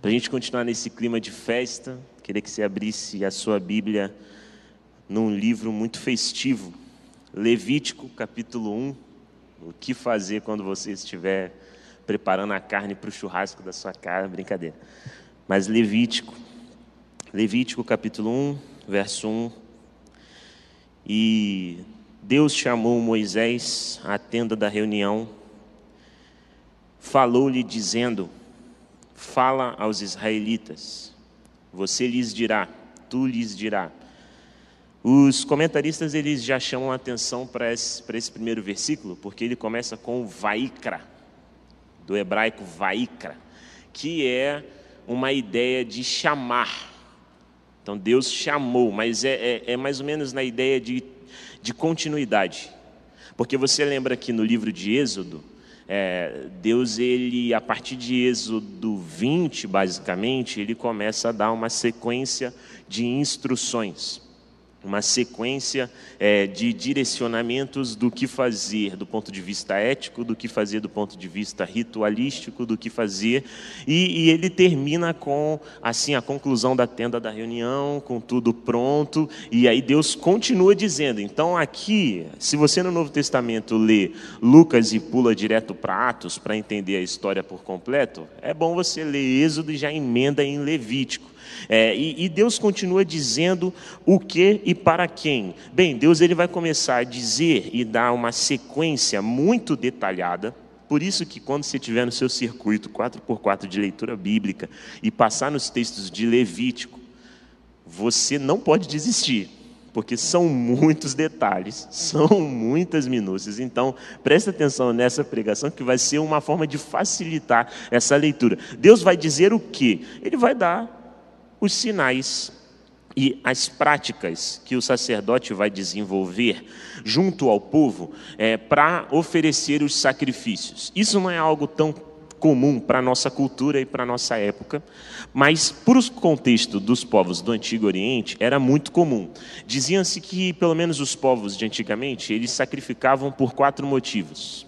Para a gente continuar nesse clima de festa, queria que você abrisse a sua Bíblia num livro muito festivo, Levítico, capítulo 1. O que fazer quando você estiver preparando a carne para o churrasco da sua casa? Brincadeira. Mas Levítico, Levítico, capítulo 1, verso 1. E Deus chamou Moisés à tenda da reunião, falou-lhe dizendo: Fala aos israelitas, você lhes dirá, tu lhes dirá. Os comentaristas eles já chamam a atenção para esse, para esse primeiro versículo, porque ele começa com vaikra, do hebraico vaikra, que é uma ideia de chamar. Então Deus chamou, mas é, é, é mais ou menos na ideia de, de continuidade. Porque você lembra que no livro de Êxodo, é, Deus, ele, a partir de Êxodo 20, basicamente, ele começa a dar uma sequência de instruções uma sequência é, de direcionamentos do que fazer do ponto de vista ético, do que fazer do ponto de vista ritualístico, do que fazer, e, e, ele termina com assim a conclusão da tenda da reunião, com tudo pronto, e aí Deus continua dizendo. Então aqui, se você no Novo Testamento lê Lucas e pula direto para Atos para entender a história por completo, é bom você ler Êxodo e já emenda em Levítico. É, e, e, Deus continua dizendo o que e para quem. Bem, Deus ele vai começar a dizer e dar uma sequência muito detalhada. Por isso que quando você tiver no seu circuito 4x4 de leitura bíblica e passar nos textos de Levítico, você não pode desistir, porque são muitos detalhes, são muitas minúcias. Então, preste atenção nessa pregação, que vai ser uma forma de facilitar essa leitura. Deus vai dizer o que? Ele vai dar os sinais e as práticas que o sacerdote vai desenvolver junto ao povo é, para oferecer os sacrifícios. Isso não é algo tão comum para a nossa cultura e para a nossa época, mas para o contexto dos povos do Antigo Oriente era muito comum. Diziam-se que, pelo menos os povos de antigamente, eles sacrificavam por quatro motivos.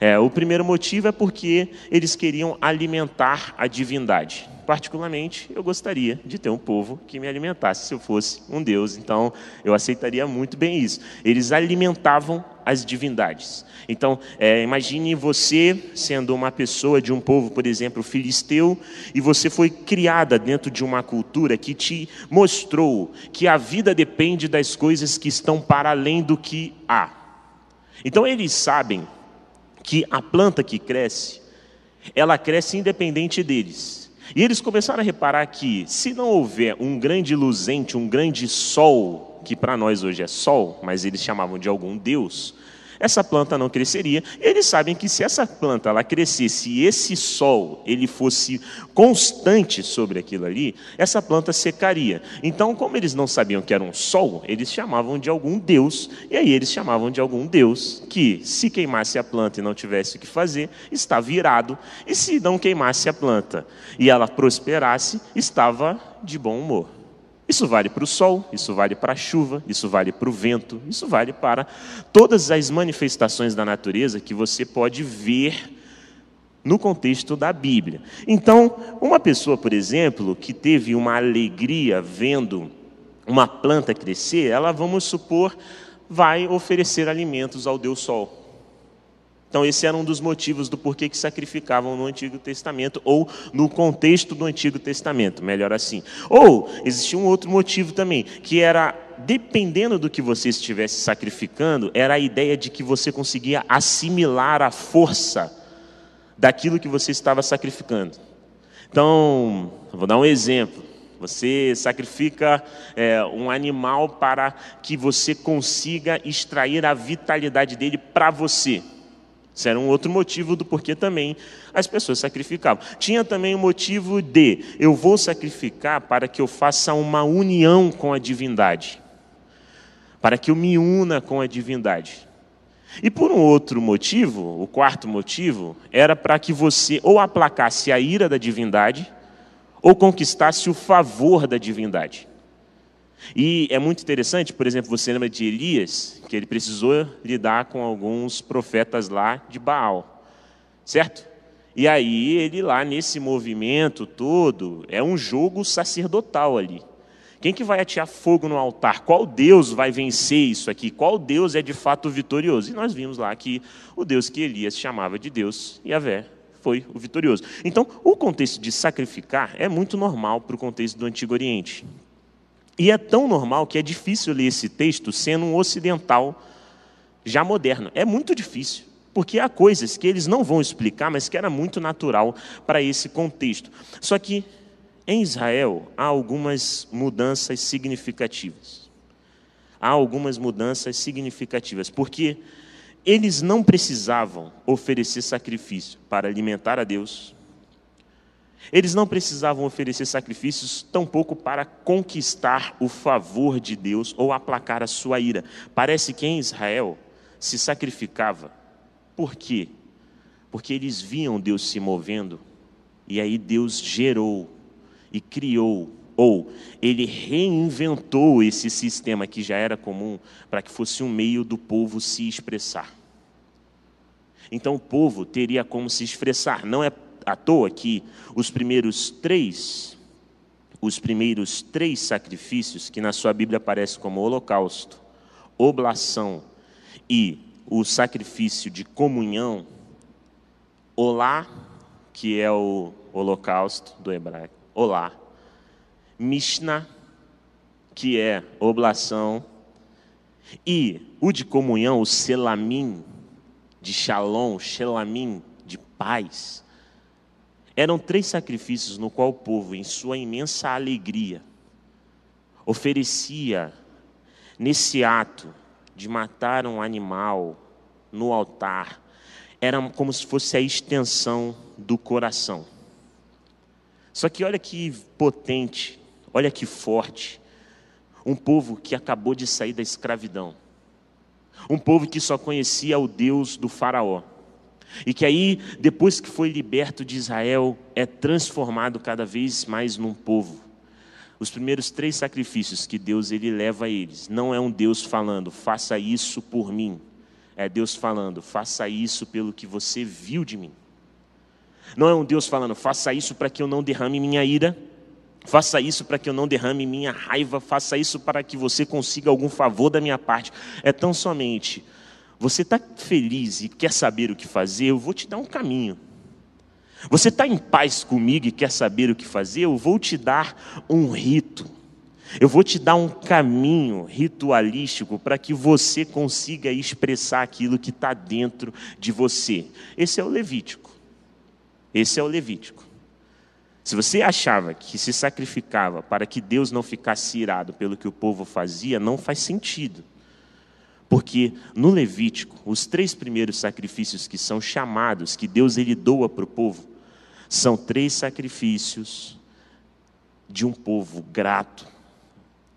É, o primeiro motivo é porque eles queriam alimentar a divindade. Particularmente, eu gostaria de ter um povo que me alimentasse se eu fosse um Deus, então eu aceitaria muito bem isso. Eles alimentavam as divindades. Então, é, imagine você sendo uma pessoa de um povo, por exemplo, filisteu, e você foi criada dentro de uma cultura que te mostrou que a vida depende das coisas que estão para além do que há. Então, eles sabem que a planta que cresce, ela cresce independente deles. E eles começaram a reparar que, se não houver um grande luzente, um grande sol, que para nós hoje é sol, mas eles chamavam de algum deus, essa planta não cresceria. Eles sabem que se essa planta ela crescesse e esse sol ele fosse constante sobre aquilo ali, essa planta secaria. Então, como eles não sabiam que era um sol, eles chamavam de algum deus, e aí eles chamavam de algum deus que, se queimasse a planta e não tivesse o que fazer, está virado, e se não queimasse a planta e ela prosperasse, estava de bom humor. Isso vale para o sol, isso vale para a chuva, isso vale para o vento, isso vale para todas as manifestações da natureza que você pode ver no contexto da Bíblia. Então, uma pessoa, por exemplo, que teve uma alegria vendo uma planta crescer, ela, vamos supor, vai oferecer alimentos ao Deus Sol. Então, esse era um dos motivos do porquê que sacrificavam no Antigo Testamento, ou no contexto do Antigo Testamento, melhor assim. Ou existia um outro motivo também, que era, dependendo do que você estivesse sacrificando, era a ideia de que você conseguia assimilar a força daquilo que você estava sacrificando. Então, vou dar um exemplo. Você sacrifica é, um animal para que você consiga extrair a vitalidade dele para você. Isso era um outro motivo do porquê também as pessoas sacrificavam. Tinha também o motivo de eu vou sacrificar para que eu faça uma união com a divindade. Para que eu me una com a divindade. E por um outro motivo, o quarto motivo, era para que você ou aplacasse a ira da divindade, ou conquistasse o favor da divindade. E é muito interessante, por exemplo, você lembra de Elias, que ele precisou lidar com alguns profetas lá de Baal, certo? E aí ele lá nesse movimento todo, é um jogo sacerdotal ali. Quem que vai atear fogo no altar? Qual Deus vai vencer isso aqui? Qual Deus é de fato vitorioso? E nós vimos lá que o Deus que Elias chamava de Deus, Yahvé, foi o vitorioso. Então, o contexto de sacrificar é muito normal para o contexto do Antigo Oriente. E é tão normal que é difícil ler esse texto sendo um ocidental já moderno. É muito difícil, porque há coisas que eles não vão explicar, mas que era muito natural para esse contexto. Só que em Israel há algumas mudanças significativas. Há algumas mudanças significativas, porque eles não precisavam oferecer sacrifício para alimentar a Deus. Eles não precisavam oferecer sacrifícios tampouco para conquistar o favor de Deus ou aplacar a sua ira. Parece que em Israel se sacrificava. Por quê? Porque eles viam Deus se movendo e aí Deus gerou e criou ou ele reinventou esse sistema que já era comum para que fosse um meio do povo se expressar. Então o povo teria como se expressar. Não é à toa que os primeiros três, os primeiros três sacrifícios que na sua Bíblia aparecem como holocausto, oblação e o sacrifício de comunhão, olá, que é o holocausto do hebraico, olá, Mishnah, que é oblação, e o de comunhão, o selamim, de shalom, shelamim, de paz. Eram três sacrifícios no qual o povo, em sua imensa alegria, oferecia nesse ato de matar um animal no altar, era como se fosse a extensão do coração. Só que olha que potente Olha que forte. Um povo que acabou de sair da escravidão. Um povo que só conhecia o Deus do Faraó. E que aí, depois que foi liberto de Israel, é transformado cada vez mais num povo. Os primeiros três sacrifícios que Deus ele leva a eles, não é um Deus falando, faça isso por mim. É Deus falando, faça isso pelo que você viu de mim. Não é um Deus falando, faça isso para que eu não derrame minha ira Faça isso para que eu não derrame minha raiva, faça isso para que você consiga algum favor da minha parte. É tão somente, você está feliz e quer saber o que fazer, eu vou te dar um caminho. Você está em paz comigo e quer saber o que fazer, eu vou te dar um rito. Eu vou te dar um caminho ritualístico para que você consiga expressar aquilo que está dentro de você. Esse é o Levítico. Esse é o Levítico. Se você achava que se sacrificava para que Deus não ficasse irado pelo que o povo fazia, não faz sentido. Porque no Levítico, os três primeiros sacrifícios que são chamados, que Deus ele doa para o povo, são três sacrifícios de um povo grato,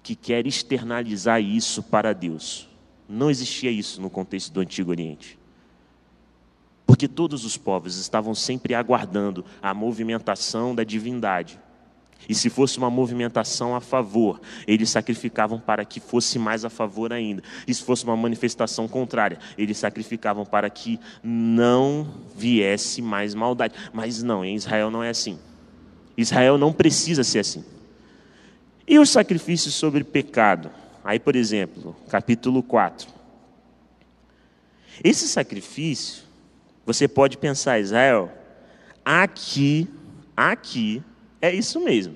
que quer externalizar isso para Deus. Não existia isso no contexto do Antigo Oriente. Porque todos os povos estavam sempre aguardando a movimentação da divindade. E se fosse uma movimentação a favor, eles sacrificavam para que fosse mais a favor ainda. E se fosse uma manifestação contrária, eles sacrificavam para que não viesse mais maldade. Mas não, em Israel não é assim. Israel não precisa ser assim. E os sacrifícios sobre pecado? Aí, por exemplo, capítulo 4. Esse sacrifício você pode pensar, Israel, aqui, aqui é isso mesmo.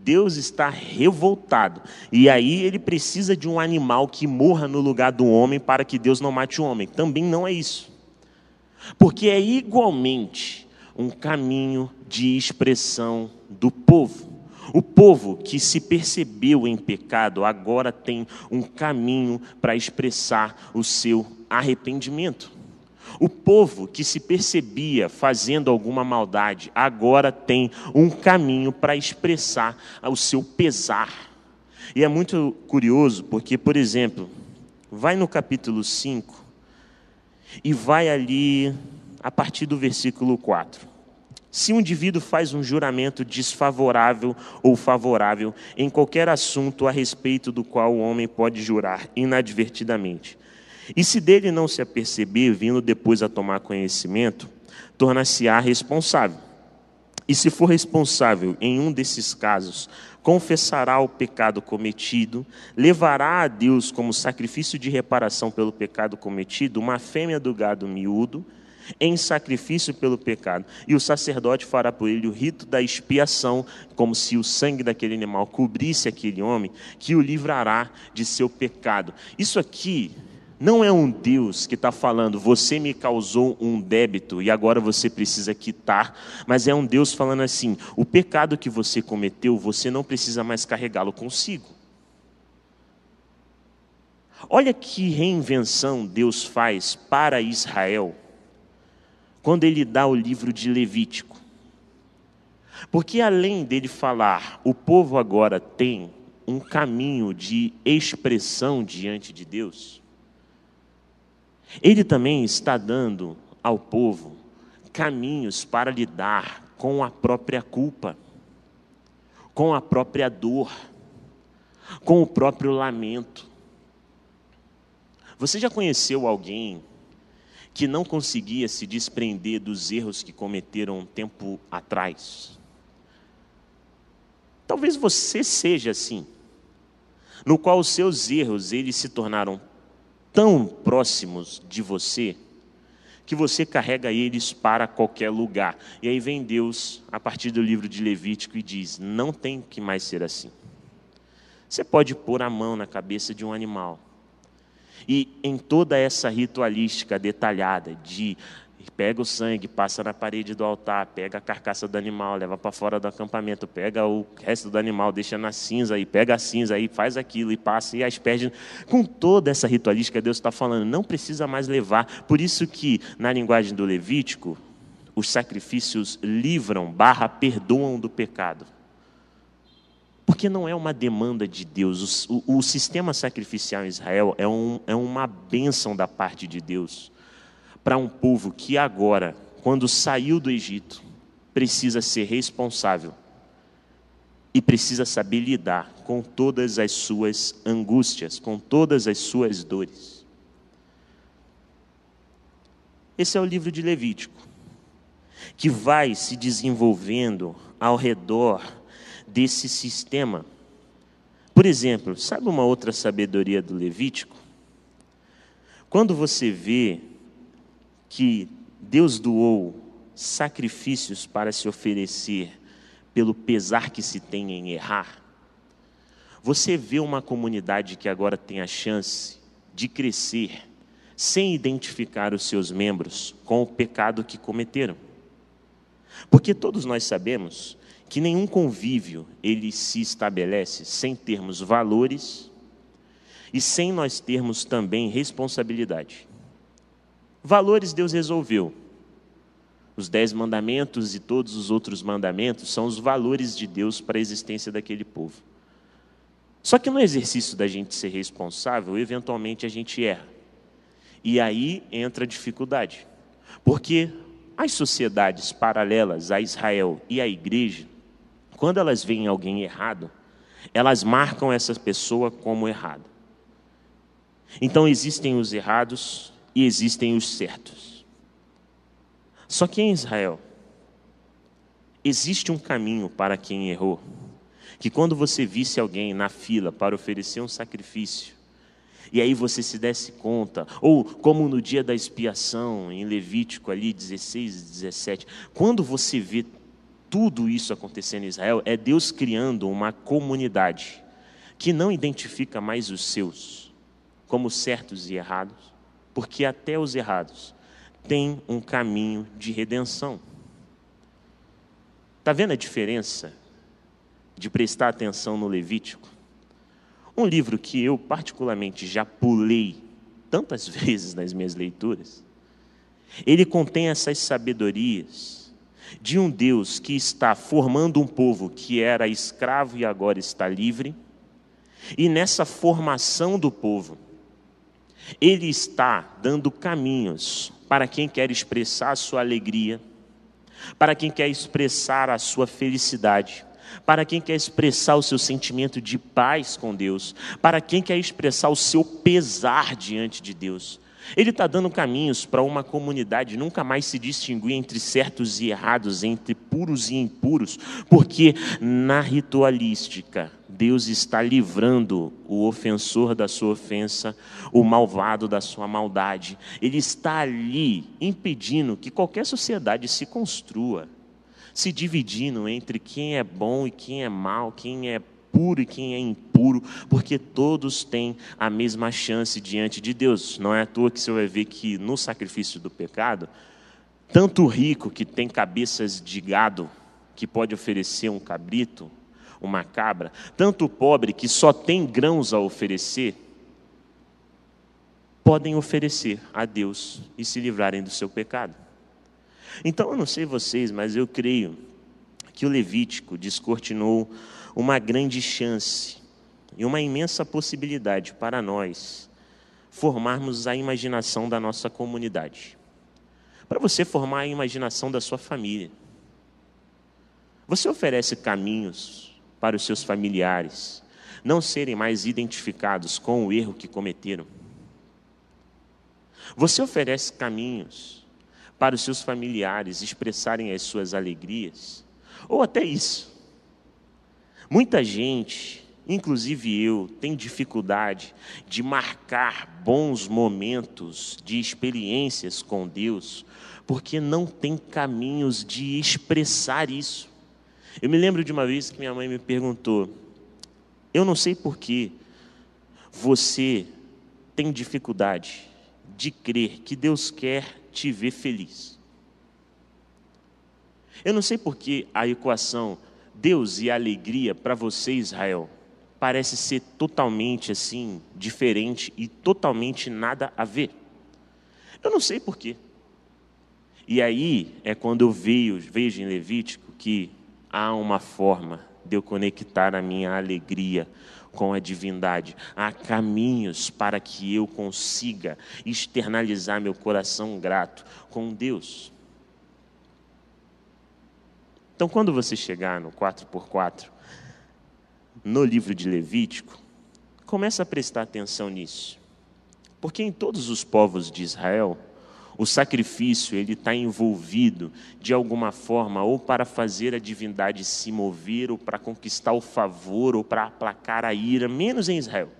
Deus está revoltado. E aí ele precisa de um animal que morra no lugar do homem para que Deus não mate o homem. Também não é isso. Porque é igualmente um caminho de expressão do povo. O povo que se percebeu em pecado agora tem um caminho para expressar o seu arrependimento. O povo que se percebia fazendo alguma maldade, agora tem um caminho para expressar o seu pesar. E é muito curioso, porque, por exemplo, vai no capítulo 5 e vai ali a partir do versículo 4. Se um indivíduo faz um juramento desfavorável ou favorável em qualquer assunto a respeito do qual o homem pode jurar inadvertidamente, e se dele não se aperceber, vindo depois a tomar conhecimento, tornar-se-á responsável. E se for responsável em um desses casos, confessará o pecado cometido, levará a Deus como sacrifício de reparação pelo pecado cometido uma fêmea do gado miúdo, em sacrifício pelo pecado. E o sacerdote fará por ele o rito da expiação, como se o sangue daquele animal cobrisse aquele homem, que o livrará de seu pecado. Isso aqui não é um Deus que está falando, você me causou um débito e agora você precisa quitar, mas é um Deus falando assim: o pecado que você cometeu, você não precisa mais carregá-lo consigo. Olha que reinvenção Deus faz para Israel quando ele dá o livro de Levítico. Porque além dele falar, o povo agora tem um caminho de expressão diante de Deus, ele também está dando ao povo caminhos para lidar com a própria culpa, com a própria dor, com o próprio lamento. Você já conheceu alguém que não conseguia se desprender dos erros que cometeram um tempo atrás. Talvez você seja assim, no qual os seus erros eles se tornaram tão próximos de você que você carrega eles para qualquer lugar. E aí vem Deus, a partir do livro de Levítico, e diz: não tem que mais ser assim. Você pode pôr a mão na cabeça de um animal, e em toda essa ritualística detalhada de pega o sangue, passa na parede do altar, pega a carcaça do animal, leva para fora do acampamento, pega o resto do animal, deixa na cinza e pega a cinza aí, faz aquilo e passa e asperge. Com toda essa ritualística, Deus está falando, não precisa mais levar. Por isso que na linguagem do Levítico, os sacrifícios livram, barra, perdoam do pecado. Porque não é uma demanda de Deus. O, o, o sistema sacrificial em Israel é, um, é uma bênção da parte de Deus para um povo que agora, quando saiu do Egito, precisa ser responsável e precisa saber lidar com todas as suas angústias, com todas as suas dores. Esse é o livro de Levítico, que vai se desenvolvendo ao redor desse sistema. Por exemplo, sabe uma outra sabedoria do Levítico? Quando você vê que Deus doou sacrifícios para se oferecer pelo pesar que se tem em errar, você vê uma comunidade que agora tem a chance de crescer sem identificar os seus membros com o pecado que cometeram. Porque todos nós sabemos que nenhum convívio ele se estabelece sem termos valores e sem nós termos também responsabilidade. Valores Deus resolveu. Os dez mandamentos e todos os outros mandamentos são os valores de Deus para a existência daquele povo. Só que no exercício da gente ser responsável, eventualmente a gente erra. E aí entra a dificuldade. Porque as sociedades paralelas a Israel e à igreja quando elas veem alguém errado, elas marcam essa pessoa como errado. Então existem os errados e existem os certos. Só que em Israel, existe um caminho para quem errou. Que quando você visse alguém na fila para oferecer um sacrifício, e aí você se desse conta, ou como no dia da expiação, em Levítico ali 16 e 17, quando você vê tudo isso acontecendo em Israel é Deus criando uma comunidade que não identifica mais os seus como certos e errados, porque até os errados têm um caminho de redenção. Está vendo a diferença de prestar atenção no Levítico? Um livro que eu, particularmente, já pulei tantas vezes nas minhas leituras, ele contém essas sabedorias de um Deus que está formando um povo que era escravo e agora está livre, e nessa formação do povo, ele está dando caminhos para quem quer expressar a sua alegria, para quem quer expressar a sua felicidade, para quem quer expressar o seu sentimento de paz com Deus, para quem quer expressar o seu pesar diante de Deus. Ele está dando caminhos para uma comunidade nunca mais se distinguir entre certos e errados, entre puros e impuros, porque na ritualística, Deus está livrando o ofensor da sua ofensa, o malvado da sua maldade. Ele está ali impedindo que qualquer sociedade se construa, se dividindo entre quem é bom e quem é mal, quem é puro e quem é impuro, porque todos têm a mesma chance diante de Deus. Não é à toa que você vai ver que no sacrifício do pecado, tanto o rico que tem cabeças de gado, que pode oferecer um cabrito, uma cabra, tanto o pobre que só tem grãos a oferecer, podem oferecer a Deus e se livrarem do seu pecado. Então, eu não sei vocês, mas eu creio que o Levítico descortinou uma grande chance e uma imensa possibilidade para nós formarmos a imaginação da nossa comunidade. Para você formar a imaginação da sua família. Você oferece caminhos para os seus familiares não serem mais identificados com o erro que cometeram. Você oferece caminhos para os seus familiares expressarem as suas alegrias, ou até isso, Muita gente, inclusive eu, tem dificuldade de marcar bons momentos de experiências com Deus, porque não tem caminhos de expressar isso. Eu me lembro de uma vez que minha mãe me perguntou: Eu não sei por que você tem dificuldade de crer que Deus quer te ver feliz. Eu não sei por que a equação Deus e alegria para você, Israel, parece ser totalmente assim, diferente e totalmente nada a ver. Eu não sei porquê. E aí é quando eu vejo, vejo em Levítico que há uma forma de eu conectar a minha alegria com a divindade. Há caminhos para que eu consiga externalizar meu coração grato com Deus. Então, quando você chegar no 4x4, no livro de Levítico, comece a prestar atenção nisso. Porque em todos os povos de Israel, o sacrifício ele está envolvido de alguma forma ou para fazer a divindade se mover, ou para conquistar o favor, ou para aplacar a ira, menos em Israel.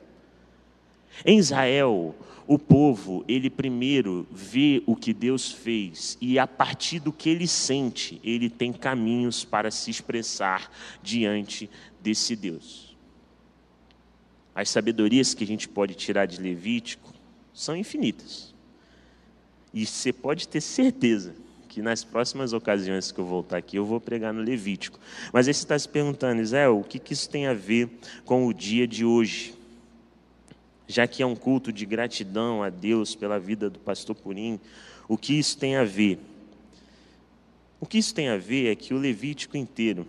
Em Israel, o povo, ele primeiro vê o que Deus fez e a partir do que ele sente, ele tem caminhos para se expressar diante desse Deus. As sabedorias que a gente pode tirar de Levítico são infinitas. E você pode ter certeza que nas próximas ocasiões que eu voltar aqui, eu vou pregar no Levítico. Mas aí você está se perguntando, Israel, o que, que isso tem a ver com o dia de hoje? já que é um culto de gratidão a Deus pela vida do pastor Purim, o que isso tem a ver? O que isso tem a ver é que o Levítico inteiro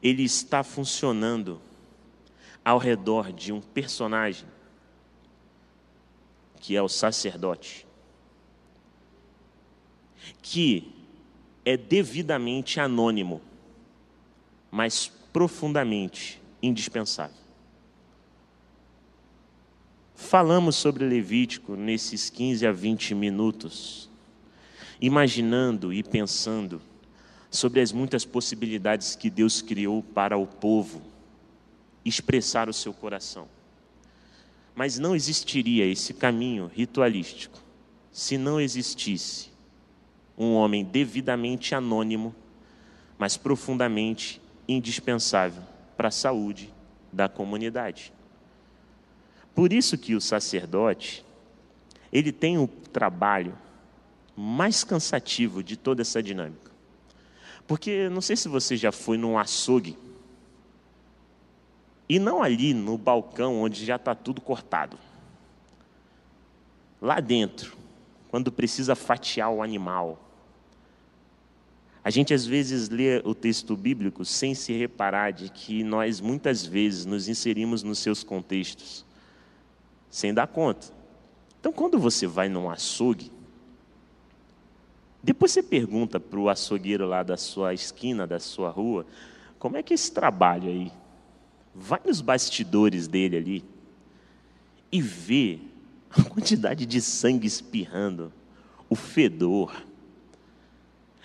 ele está funcionando ao redor de um personagem que é o sacerdote, que é devidamente anônimo, mas profundamente indispensável. Falamos sobre Levítico nesses 15 a 20 minutos, imaginando e pensando sobre as muitas possibilidades que Deus criou para o povo expressar o seu coração. Mas não existiria esse caminho ritualístico se não existisse um homem devidamente anônimo, mas profundamente indispensável para a saúde da comunidade. Por isso que o sacerdote, ele tem o trabalho mais cansativo de toda essa dinâmica. Porque não sei se você já foi num açougue, e não ali no balcão onde já está tudo cortado. Lá dentro, quando precisa fatiar o animal. A gente às vezes lê o texto bíblico sem se reparar de que nós muitas vezes nos inserimos nos seus contextos sem dar conta. Então, quando você vai num açougue, depois você pergunta para o açougueiro lá da sua esquina, da sua rua, como é que é esse trabalho aí? Vai nos bastidores dele ali e vê a quantidade de sangue espirrando, o fedor.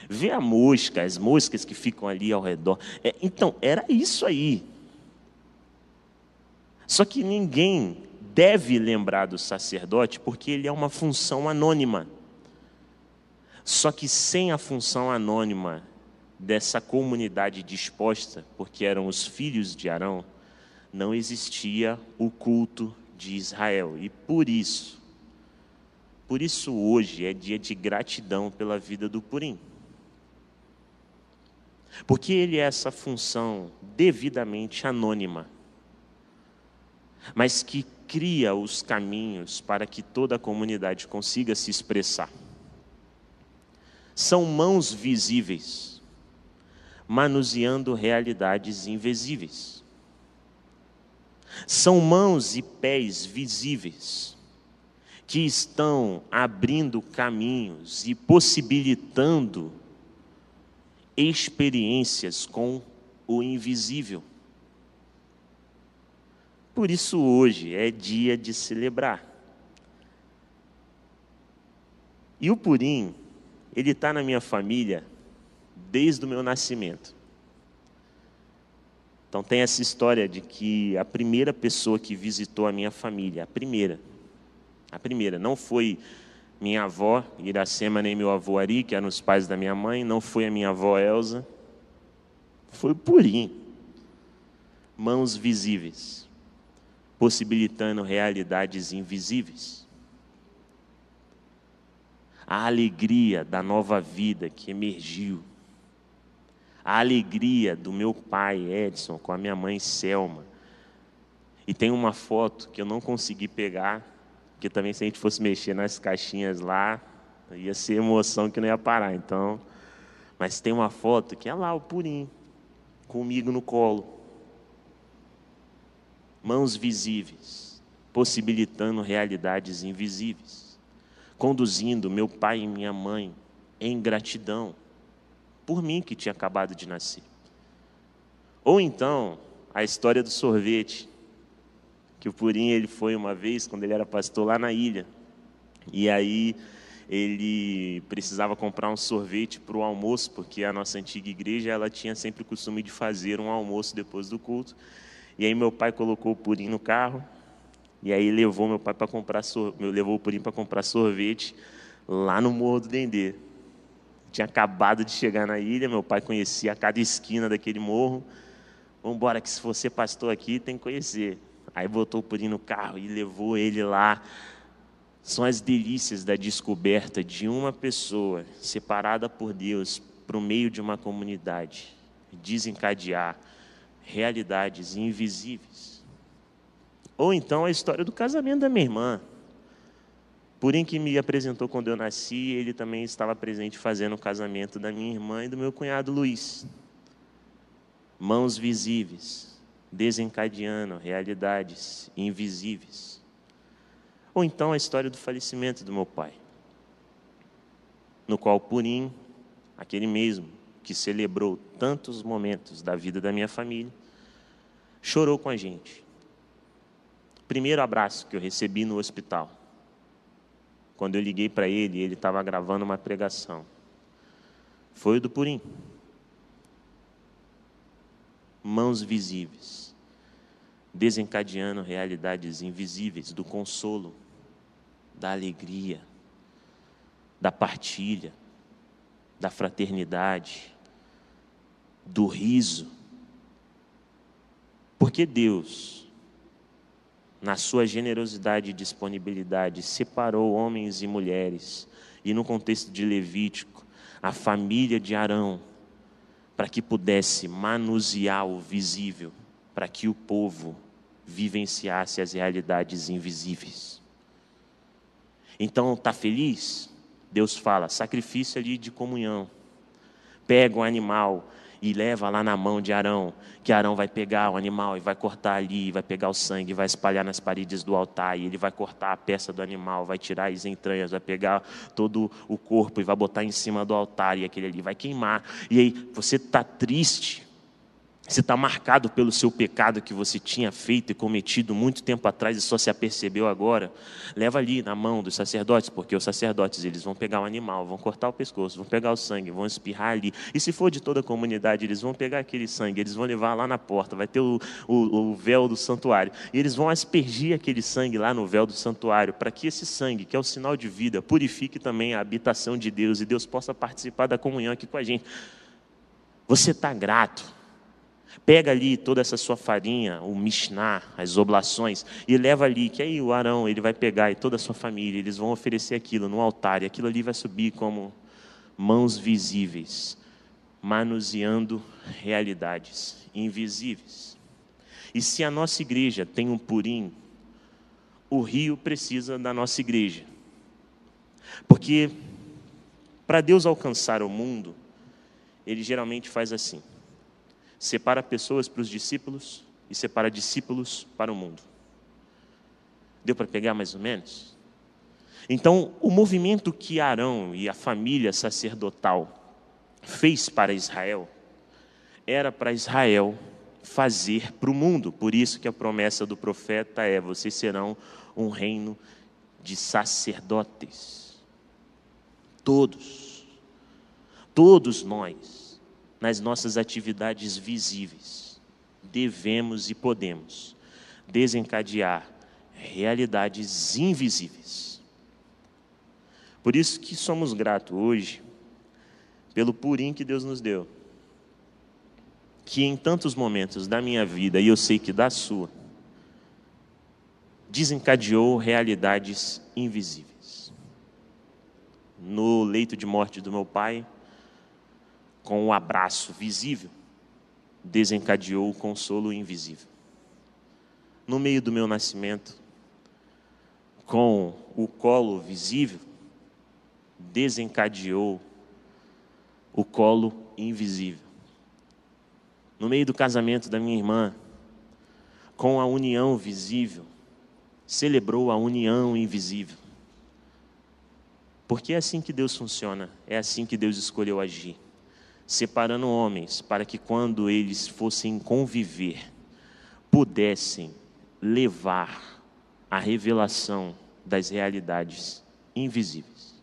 Vê a mosca, as moscas que ficam ali ao redor. É, então, era isso aí. Só que ninguém deve lembrar do sacerdote porque ele é uma função anônima. Só que sem a função anônima dessa comunidade disposta, porque eram os filhos de Arão, não existia o culto de Israel. E por isso, por isso hoje é dia de gratidão pela vida do Purim. Porque ele é essa função devidamente anônima, mas que cria os caminhos para que toda a comunidade consiga se expressar. São mãos visíveis, manuseando realidades invisíveis. São mãos e pés visíveis, que estão abrindo caminhos e possibilitando experiências com o invisível. Por isso, hoje é dia de celebrar. E o Purim, ele está na minha família desde o meu nascimento. Então, tem essa história de que a primeira pessoa que visitou a minha família, a primeira, a primeira, não foi minha avó, Iracema, nem meu avô Ari, que eram os pais da minha mãe, não foi a minha avó Elza, foi o Purim. Mãos visíveis, possibilitando realidades invisíveis. A alegria da nova vida que emergiu. A alegria do meu pai Edson com a minha mãe Selma. E tem uma foto que eu não consegui pegar, porque também se a gente fosse mexer nas caixinhas lá, ia ser emoção que não ia parar. Então, mas tem uma foto que é lá o Purim, comigo no colo. Mãos visíveis, possibilitando realidades invisíveis, conduzindo meu pai e minha mãe em gratidão por mim que tinha acabado de nascer. Ou então, a história do sorvete, que o Purim ele foi uma vez quando ele era pastor lá na ilha. E aí ele precisava comprar um sorvete para o almoço, porque a nossa antiga igreja ela tinha sempre o costume de fazer um almoço depois do culto. E aí meu pai colocou o Purim no carro, e aí levou meu pai para comprar levou o Purim para comprar sorvete lá no Morro do Dendê. Tinha acabado de chegar na ilha, meu pai conhecia cada esquina daquele morro. Vamos embora que se você pastor aqui tem que conhecer. Aí botou o Purim no carro e levou ele lá. São as delícias da descoberta de uma pessoa separada por Deus para o meio de uma comunidade, desencadear realidades invisíveis. Ou então a história do casamento da minha irmã. Purim que me apresentou quando eu nasci, ele também estava presente fazendo o casamento da minha irmã e do meu cunhado Luiz. Mãos visíveis, desencadeando realidades invisíveis. Ou então a história do falecimento do meu pai, no qual Purim, aquele mesmo que celebrou tantos momentos da vida da minha família, chorou com a gente. Primeiro abraço que eu recebi no hospital, quando eu liguei para ele, ele estava gravando uma pregação, foi o do Purim. Mãos visíveis desencadeando realidades invisíveis do consolo, da alegria, da partilha, da fraternidade, do riso. Porque Deus, na sua generosidade e disponibilidade, separou homens e mulheres, e no contexto de Levítico, a família de Arão, para que pudesse manusear o visível para que o povo vivenciasse as realidades invisíveis. Então, está feliz? Deus fala, sacrifício ali de comunhão. Pega o animal e leva lá na mão de Arão, que Arão vai pegar o animal e vai cortar ali, vai pegar o sangue, vai espalhar nas paredes do altar, e ele vai cortar a peça do animal, vai tirar as entranhas, vai pegar todo o corpo e vai botar em cima do altar, e aquele ali vai queimar. E aí, você está triste, se está marcado pelo seu pecado que você tinha feito e cometido muito tempo atrás e só se apercebeu agora, leva ali na mão dos sacerdotes, porque os sacerdotes eles vão pegar o animal, vão cortar o pescoço, vão pegar o sangue, vão espirrar ali. E se for de toda a comunidade, eles vão pegar aquele sangue, eles vão levar lá na porta, vai ter o, o, o véu do santuário, e eles vão aspergir aquele sangue lá no véu do santuário, para que esse sangue, que é o sinal de vida, purifique também a habitação de Deus e Deus possa participar da comunhão aqui com a gente. Você está grato Pega ali toda essa sua farinha, o Mishnah, as oblações, e leva ali, que aí o Arão ele vai pegar e toda a sua família, eles vão oferecer aquilo no altar, e aquilo ali vai subir como mãos visíveis, manuseando realidades invisíveis. E se a nossa igreja tem um purim, o rio precisa da nossa igreja. Porque para Deus alcançar o mundo, ele geralmente faz assim separa pessoas para os discípulos e separa discípulos para o mundo. Deu para pegar mais ou menos? Então, o movimento que Arão e a família sacerdotal fez para Israel era para Israel fazer para o mundo. Por isso que a promessa do profeta é: vocês serão um reino de sacerdotes. Todos, todos nós nas nossas atividades visíveis, devemos e podemos desencadear realidades invisíveis. Por isso que somos gratos hoje pelo purim que Deus nos deu, que em tantos momentos da minha vida, e eu sei que da sua, desencadeou realidades invisíveis. No leito de morte do meu pai, com o abraço visível, desencadeou o consolo invisível. No meio do meu nascimento, com o colo visível, desencadeou o colo invisível. No meio do casamento da minha irmã, com a união visível, celebrou a união invisível. Porque é assim que Deus funciona, é assim que Deus escolheu agir separando homens para que quando eles fossem conviver, pudessem levar a revelação das realidades invisíveis.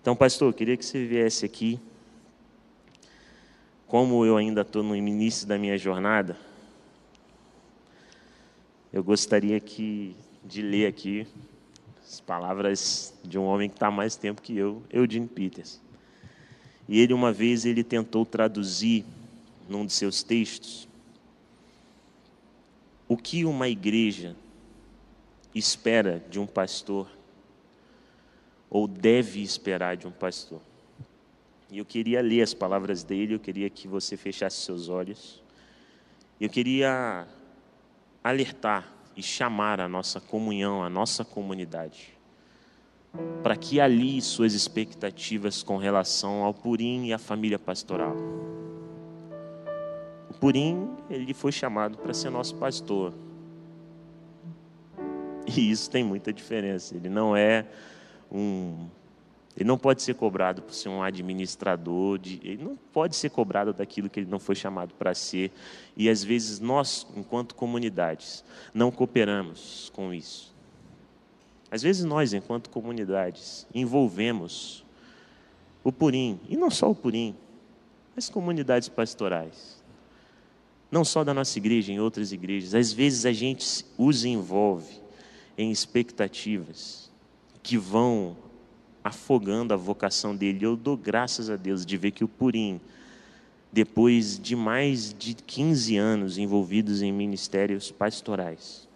Então, pastor, eu queria que você viesse aqui. Como eu ainda estou no início da minha jornada, eu gostaria que, de ler aqui as palavras de um homem que está mais tempo que eu, Eugene Peters. E ele uma vez ele tentou traduzir num de seus textos o que uma igreja espera de um pastor ou deve esperar de um pastor. E eu queria ler as palavras dele, eu queria que você fechasse seus olhos. Eu queria alertar e chamar a nossa comunhão, a nossa comunidade para que alie suas expectativas com relação ao Purim e à família pastoral. O Purim, ele foi chamado para ser nosso pastor. E isso tem muita diferença. Ele não é um ele não pode ser cobrado por ser um administrador, de, ele não pode ser cobrado daquilo que ele não foi chamado para ser. E às vezes nós, enquanto comunidades, não cooperamos com isso. Às vezes nós, enquanto comunidades, envolvemos o Purim, e não só o Purim, mas comunidades pastorais. Não só da nossa igreja, em outras igrejas. Às vezes a gente os envolve em expectativas que vão afogando a vocação dele. Eu dou graças a Deus de ver que o Purim, depois de mais de 15 anos envolvidos em ministérios pastorais,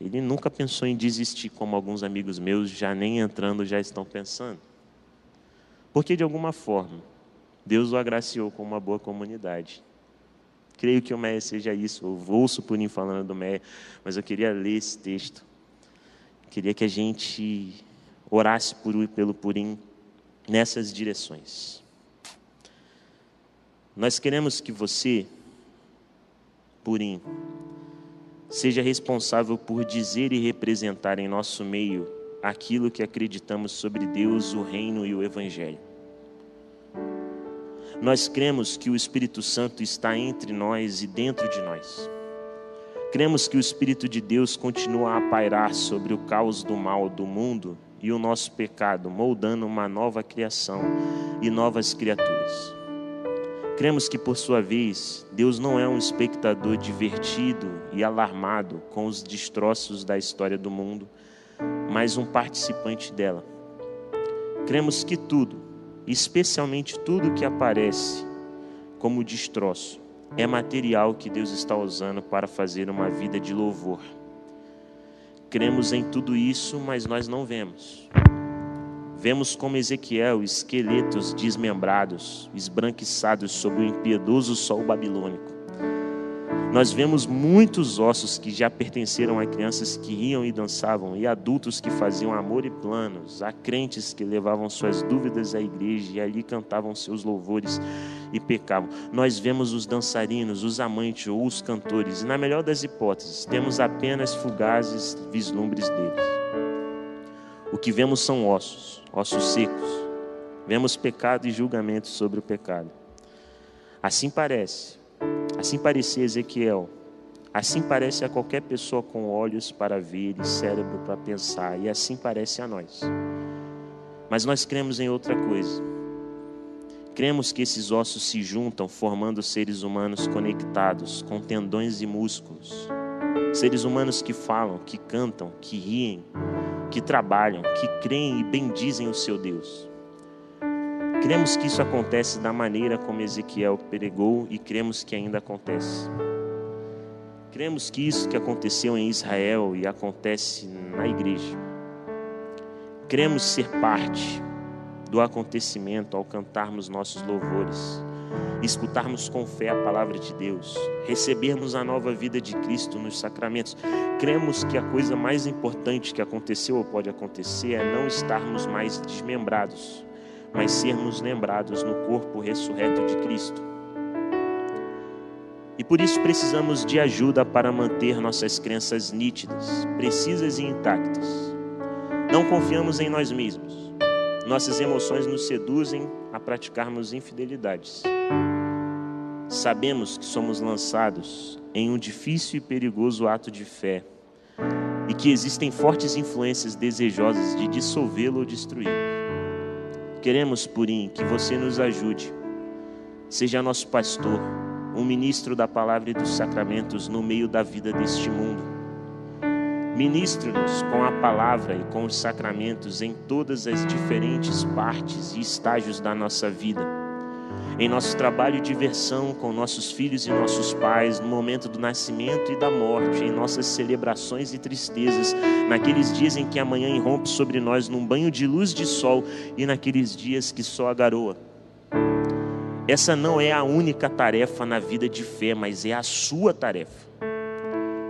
ele nunca pensou em desistir, como alguns amigos meus, já nem entrando, já estão pensando. Porque, de alguma forma, Deus o agraciou com uma boa comunidade. Creio que o Meia seja isso. Eu o Purim falando do Meia, mas eu queria ler esse texto. Queria que a gente orasse por, pelo Purim nessas direções. Nós queremos que você, Purim, seja responsável por dizer e representar em nosso meio aquilo que acreditamos sobre Deus, o reino e o evangelho. Nós cremos que o Espírito Santo está entre nós e dentro de nós. Cremos que o Espírito de Deus continua a pairar sobre o caos do mal do mundo e o nosso pecado, moldando uma nova criação e novas criaturas. Cremos que, por sua vez, Deus não é um espectador divertido e alarmado com os destroços da história do mundo, mas um participante dela. Cremos que tudo, especialmente tudo que aparece como destroço, é material que Deus está usando para fazer uma vida de louvor. Cremos em tudo isso, mas nós não vemos. Vemos como Ezequiel esqueletos desmembrados, esbranquiçados sob o impiedoso sol babilônico. Nós vemos muitos ossos que já pertenceram a crianças que riam e dançavam, e adultos que faziam amor e planos, a crentes que levavam suas dúvidas à igreja e ali cantavam seus louvores e pecavam. Nós vemos os dançarinos, os amantes ou os cantores, e na melhor das hipóteses, temos apenas fugazes vislumbres deles. O que vemos são ossos, ossos secos. Vemos pecado e julgamento sobre o pecado. Assim parece Assim parecia Ezequiel. Assim parece a qualquer pessoa com olhos para ver e cérebro para pensar, e assim parece a nós. Mas nós cremos em outra coisa. Cremos que esses ossos se juntam, formando seres humanos conectados, com tendões e músculos. Seres humanos que falam, que cantam, que riem, que trabalham, que creem e bendizem o seu Deus. Cremos que isso acontece da maneira como Ezequiel pregou e cremos que ainda acontece. Cremos que isso que aconteceu em Israel e acontece na igreja. Cremos ser parte do acontecimento ao cantarmos nossos louvores, escutarmos com fé a palavra de Deus, recebermos a nova vida de Cristo nos sacramentos. Cremos que a coisa mais importante que aconteceu ou pode acontecer é não estarmos mais desmembrados mas sermos lembrados no corpo ressurreto de Cristo. E por isso precisamos de ajuda para manter nossas crenças nítidas, precisas e intactas. Não confiamos em nós mesmos. Nossas emoções nos seduzem a praticarmos infidelidades. Sabemos que somos lançados em um difícil e perigoso ato de fé e que existem fortes influências desejosas de dissolvê-lo ou destruí-lo. Queremos, Purim, que você nos ajude. Seja nosso pastor, um ministro da palavra e dos sacramentos no meio da vida deste mundo. Ministre-nos com a palavra e com os sacramentos em todas as diferentes partes e estágios da nossa vida em nosso trabalho e diversão com nossos filhos e nossos pais, no momento do nascimento e da morte, em nossas celebrações e tristezas, naqueles dias em que a manhã irrompe sobre nós num banho de luz de sol e naqueles dias que só a garoa. Essa não é a única tarefa na vida de fé, mas é a sua tarefa.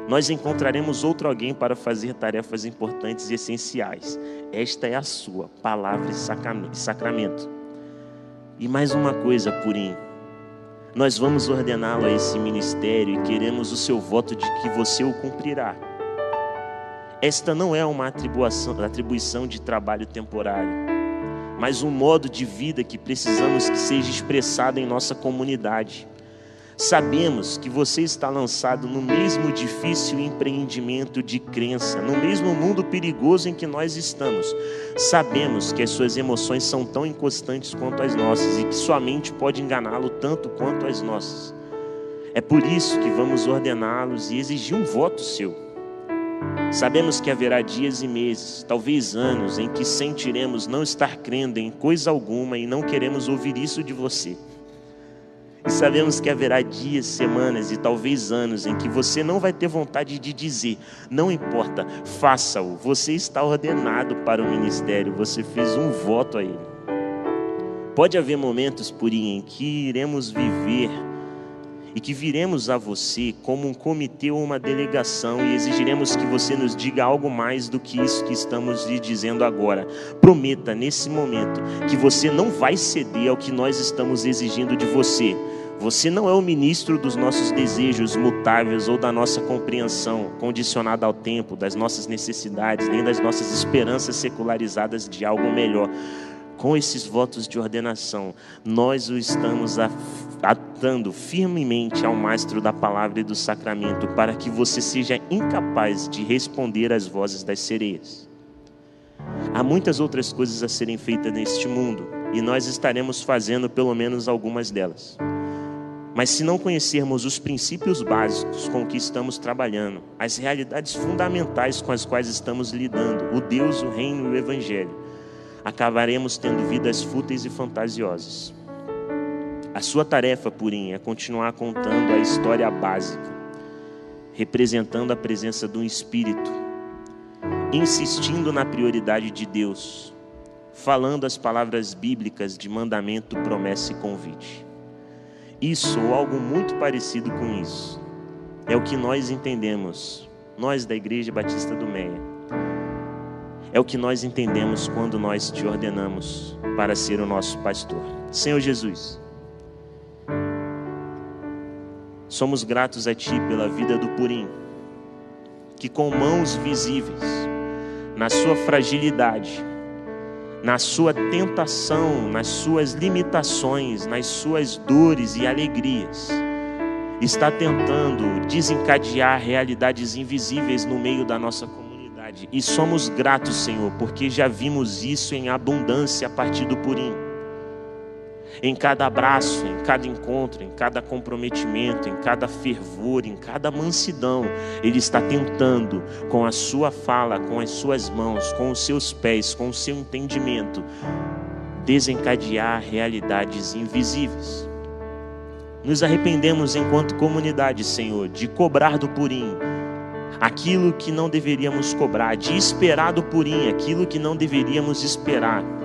Nós encontraremos outro alguém para fazer tarefas importantes e essenciais. Esta é a sua palavra e sacramento. E mais uma coisa, Purim. Nós vamos ordená-lo a esse ministério e queremos o seu voto de que você o cumprirá. Esta não é uma atribuição, de trabalho temporário, mas um modo de vida que precisamos que seja expressado em nossa comunidade. Sabemos que você está lançado no mesmo difícil empreendimento de crença, no mesmo mundo perigoso em que nós estamos. Sabemos que as suas emoções são tão inconstantes quanto as nossas e que sua mente pode enganá-lo tanto quanto as nossas. É por isso que vamos ordená-los e exigir um voto seu. Sabemos que haverá dias e meses, talvez anos, em que sentiremos não estar crendo em coisa alguma e não queremos ouvir isso de você. E sabemos que haverá dias, semanas e talvez anos em que você não vai ter vontade de dizer: não importa, faça-o. Você está ordenado para o ministério, você fez um voto a ele. Pode haver momentos, Purim, em que iremos viver e que viremos a você como um comitê ou uma delegação e exigiremos que você nos diga algo mais do que isso que estamos lhe dizendo agora. Prometa nesse momento que você não vai ceder ao que nós estamos exigindo de você. Você não é o ministro dos nossos desejos mutáveis ou da nossa compreensão condicionada ao tempo, das nossas necessidades, nem das nossas esperanças secularizadas de algo melhor. Com esses votos de ordenação, nós o estamos atando firmemente ao mastro da palavra e do sacramento, para que você seja incapaz de responder às vozes das sereias. Há muitas outras coisas a serem feitas neste mundo, e nós estaremos fazendo pelo menos algumas delas. Mas se não conhecermos os princípios básicos com que estamos trabalhando, as realidades fundamentais com as quais estamos lidando, o Deus, o reino e o evangelho, acabaremos tendo vidas fúteis e fantasiosas. A sua tarefa, Purim, é continuar contando a história básica, representando a presença do Espírito, insistindo na prioridade de Deus, falando as palavras bíblicas de mandamento, promessa e convite. Isso ou algo muito parecido com isso é o que nós entendemos, nós da Igreja Batista do Meia é o que nós entendemos quando nós te ordenamos para ser o nosso pastor. Senhor Jesus, somos gratos a Ti pela vida do Purim, que com mãos visíveis, na sua fragilidade, na sua tentação, nas suas limitações, nas suas dores e alegrias, está tentando desencadear realidades invisíveis no meio da nossa comunidade verdade. E somos gratos, Senhor, porque já vimos isso em abundância a partir do Purim. Em cada abraço, em cada encontro, em cada comprometimento, em cada fervor, em cada mansidão, Ele está tentando, com a Sua fala, com as Suas mãos, com os seus pés, com o seu entendimento, desencadear realidades invisíveis. Nos arrependemos enquanto comunidade, Senhor, de cobrar do Purim aquilo que não deveríamos cobrar, de esperar do purim aquilo que não deveríamos esperar.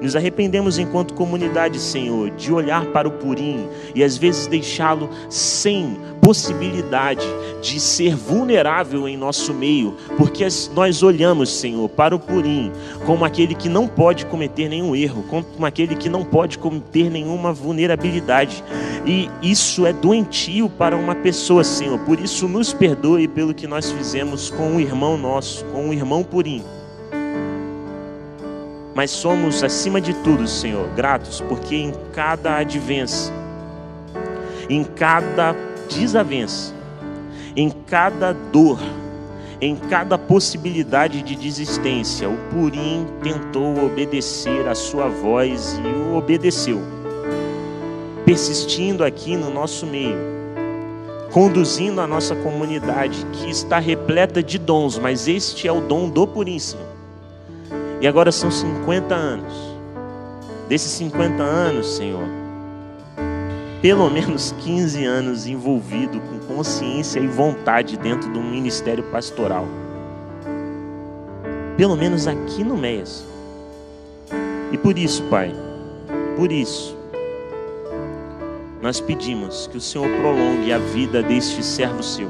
Nos arrependemos enquanto comunidade, Senhor, de olhar para o Purim e às vezes deixá-lo sem possibilidade de ser vulnerável em nosso meio, porque nós olhamos, Senhor, para o Purim como aquele que não pode cometer nenhum erro, como aquele que não pode cometer nenhuma vulnerabilidade. E isso é doentio para uma pessoa, Senhor. Por isso, nos perdoe pelo que nós fizemos com um irmão nosso, com um irmão Purim mas somos, acima de tudo, Senhor, gratos, porque em cada advência, em cada desavença, em cada dor, em cada possibilidade de desistência, o Purim tentou obedecer a sua voz e o obedeceu, persistindo aqui no nosso meio, conduzindo a nossa comunidade que está repleta de dons, mas este é o dom do Senhor e agora são 50 anos. Desses 50 anos, Senhor, pelo menos 15 anos envolvido com consciência e vontade dentro do ministério pastoral. Pelo menos aqui no Meias. E por isso, Pai, por isso, nós pedimos que o Senhor prolongue a vida deste servo seu,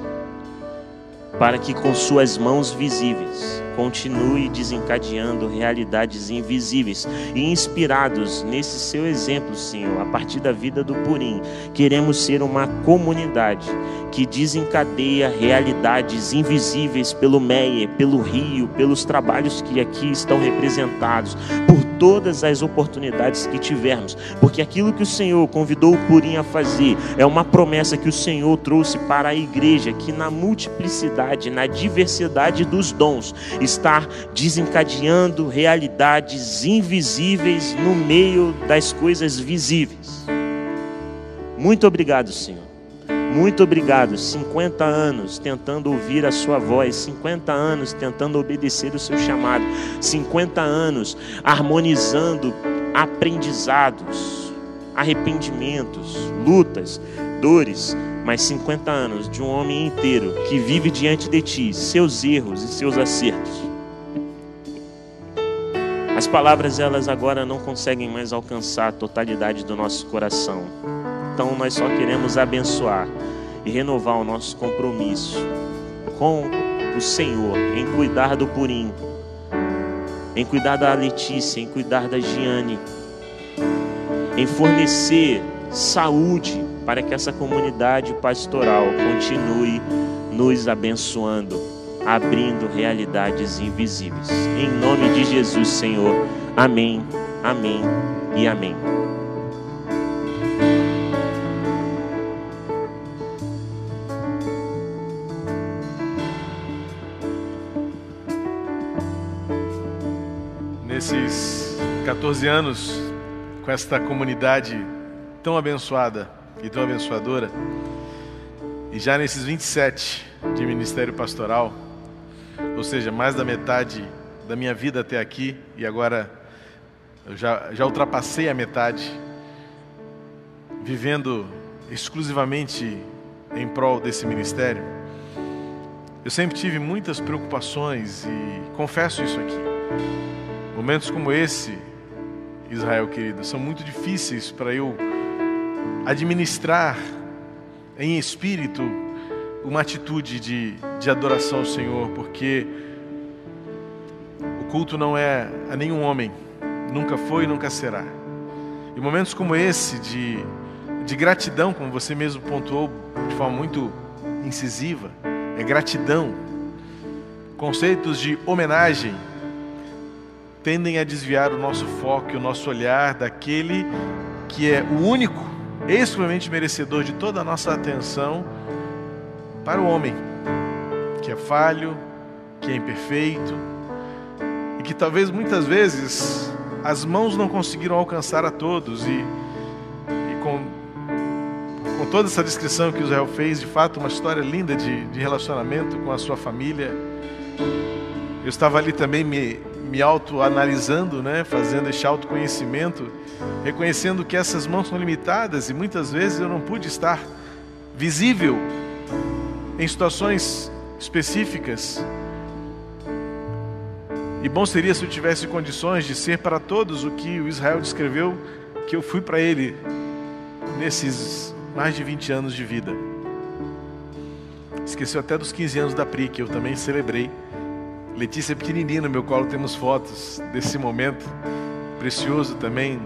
para que com suas mãos visíveis continue desencadeando realidades invisíveis e inspirados nesse seu exemplo, Senhor, a partir da vida do Purim. Queremos ser uma comunidade que desencadeia realidades invisíveis pelo Meia, pelo Rio, pelos trabalhos que aqui estão representados, por todas as oportunidades que tivermos, porque aquilo que o Senhor convidou o Purim a fazer é uma promessa que o Senhor trouxe para a igreja, que na multiplicidade, na diversidade dos dons, está desencadeando realidades invisíveis no meio das coisas visíveis. Muito obrigado, Senhor. Muito obrigado. 50 anos tentando ouvir a sua voz, 50 anos tentando obedecer o seu chamado, 50 anos harmonizando aprendizados, arrependimentos, lutas, dores, mas 50 anos de um homem inteiro que vive diante de ti, seus erros e seus acertos. As palavras elas agora não conseguem mais alcançar a totalidade do nosso coração. Então nós só queremos abençoar e renovar o nosso compromisso com o Senhor em cuidar do Purim, em cuidar da Letícia, em cuidar da Giane, em fornecer saúde para que essa comunidade pastoral continue nos abençoando, abrindo realidades invisíveis. Em nome de Jesus, Senhor. Amém Amém e amém. Nesses 14 anos, com esta comunidade tão abençoada e tão abençoadora, e já nesses 27 de ministério pastoral, ou seja, mais da metade da minha vida até aqui, e agora eu já, já ultrapassei a metade, vivendo exclusivamente em prol desse ministério. Eu sempre tive muitas preocupações e confesso isso aqui. Momentos como esse, Israel querido, são muito difíceis para eu administrar em espírito uma atitude de, de adoração ao Senhor, porque o culto não é a nenhum homem, nunca foi e nunca será. E momentos como esse de, de gratidão, como você mesmo pontuou de forma muito incisiva, é gratidão. Conceitos de homenagem tendem a desviar o nosso foco e o nosso olhar daquele que é o único, exclusivamente merecedor de toda a nossa atenção para o homem, que é falho, que é imperfeito e que talvez muitas vezes as mãos não conseguiram alcançar a todos e, e com, com toda essa descrição que Israel fez, de fato, uma história linda de, de relacionamento com a sua família. Eu estava ali também me, me autoanalisando, né, fazendo esse autoconhecimento, reconhecendo que essas mãos são limitadas e muitas vezes eu não pude estar visível em situações específicas. E bom seria se eu tivesse condições de ser para todos o que o Israel descreveu que eu fui para ele nesses mais de 20 anos de vida. Esqueceu até dos 15 anos da PRI, que eu também celebrei. Letícia é pequenininha no meu colo, temos fotos desse momento precioso também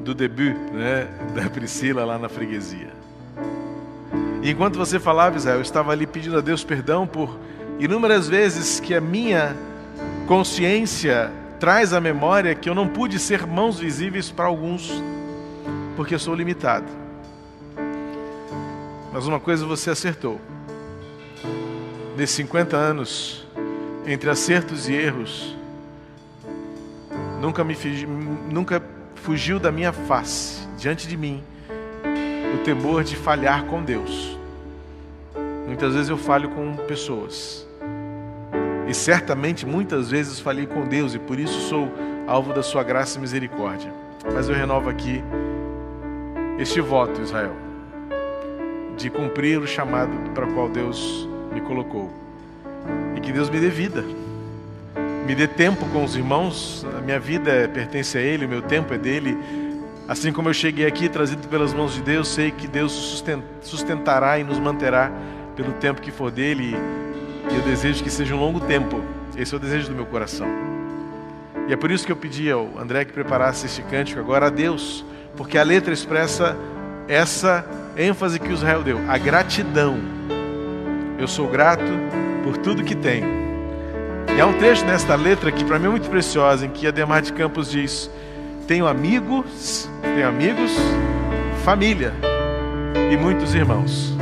do debut né, da Priscila lá na freguesia. E enquanto você falava, Israel, eu estava ali pedindo a Deus perdão por inúmeras vezes que a minha consciência traz à memória que eu não pude ser mãos visíveis para alguns, porque eu sou limitado. Mas uma coisa você acertou. Nesses 50 anos, entre acertos e erros, nunca me nunca fugiu da minha face, diante de mim, o temor de falhar com Deus. Muitas vezes eu falho com pessoas. E certamente muitas vezes falhei com Deus e por isso sou alvo da sua graça e misericórdia. Mas eu renovo aqui este voto, Israel, de cumprir o chamado para o qual Deus me colocou. E que Deus me dê vida. Me dê tempo com os irmãos. A minha vida pertence a Ele, o meu tempo é dele. Assim como eu cheguei aqui trazido pelas mãos de Deus, sei que Deus sustentará e nos manterá pelo tempo que for dele. E eu desejo que seja um longo tempo. Esse é o desejo do meu coração. E é por isso que eu pedi ao André que preparasse este cântico agora a Deus, porque a letra expressa essa ênfase que Israel deu, a gratidão. Eu sou grato por tudo que tenho. E há um trecho nesta letra que para mim é muito preciosa, em que Ademar de Campos diz: Tenho amigos, tenho amigos, família e muitos irmãos.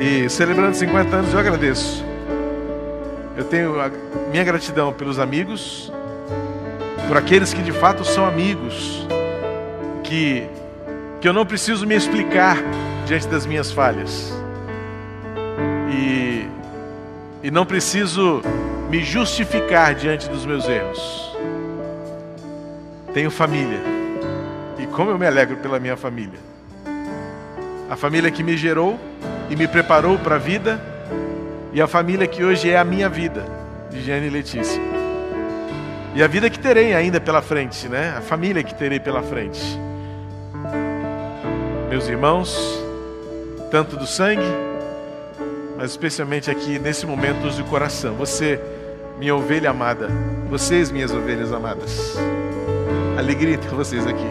E celebrando 50 anos, eu agradeço. Eu tenho a minha gratidão pelos amigos, por aqueles que de fato são amigos, que, que eu não preciso me explicar diante das minhas falhas, e, e não preciso me justificar diante dos meus erros. Tenho família, e como eu me alegro pela minha família, a família que me gerou e me preparou para a vida, e a família que hoje é a minha vida, de Jane e Letícia. E a vida que terei ainda pela frente, né? A família que terei pela frente. Meus irmãos, tanto do sangue, mas especialmente aqui nesse momento do coração. Você, minha ovelha amada, vocês, minhas ovelhas amadas. Alegria ter vocês aqui.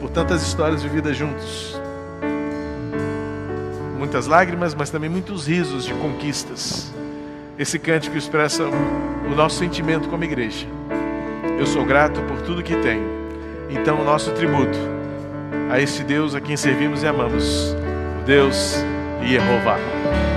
Por tantas histórias vividas juntos muitas lágrimas, mas também muitos risos de conquistas. Esse cântico expressa o nosso sentimento como igreja. eu sou grato por tudo que tenho. Então, o nosso tributo a esse Deus a quem servimos e amamos, o Deus 耶和华.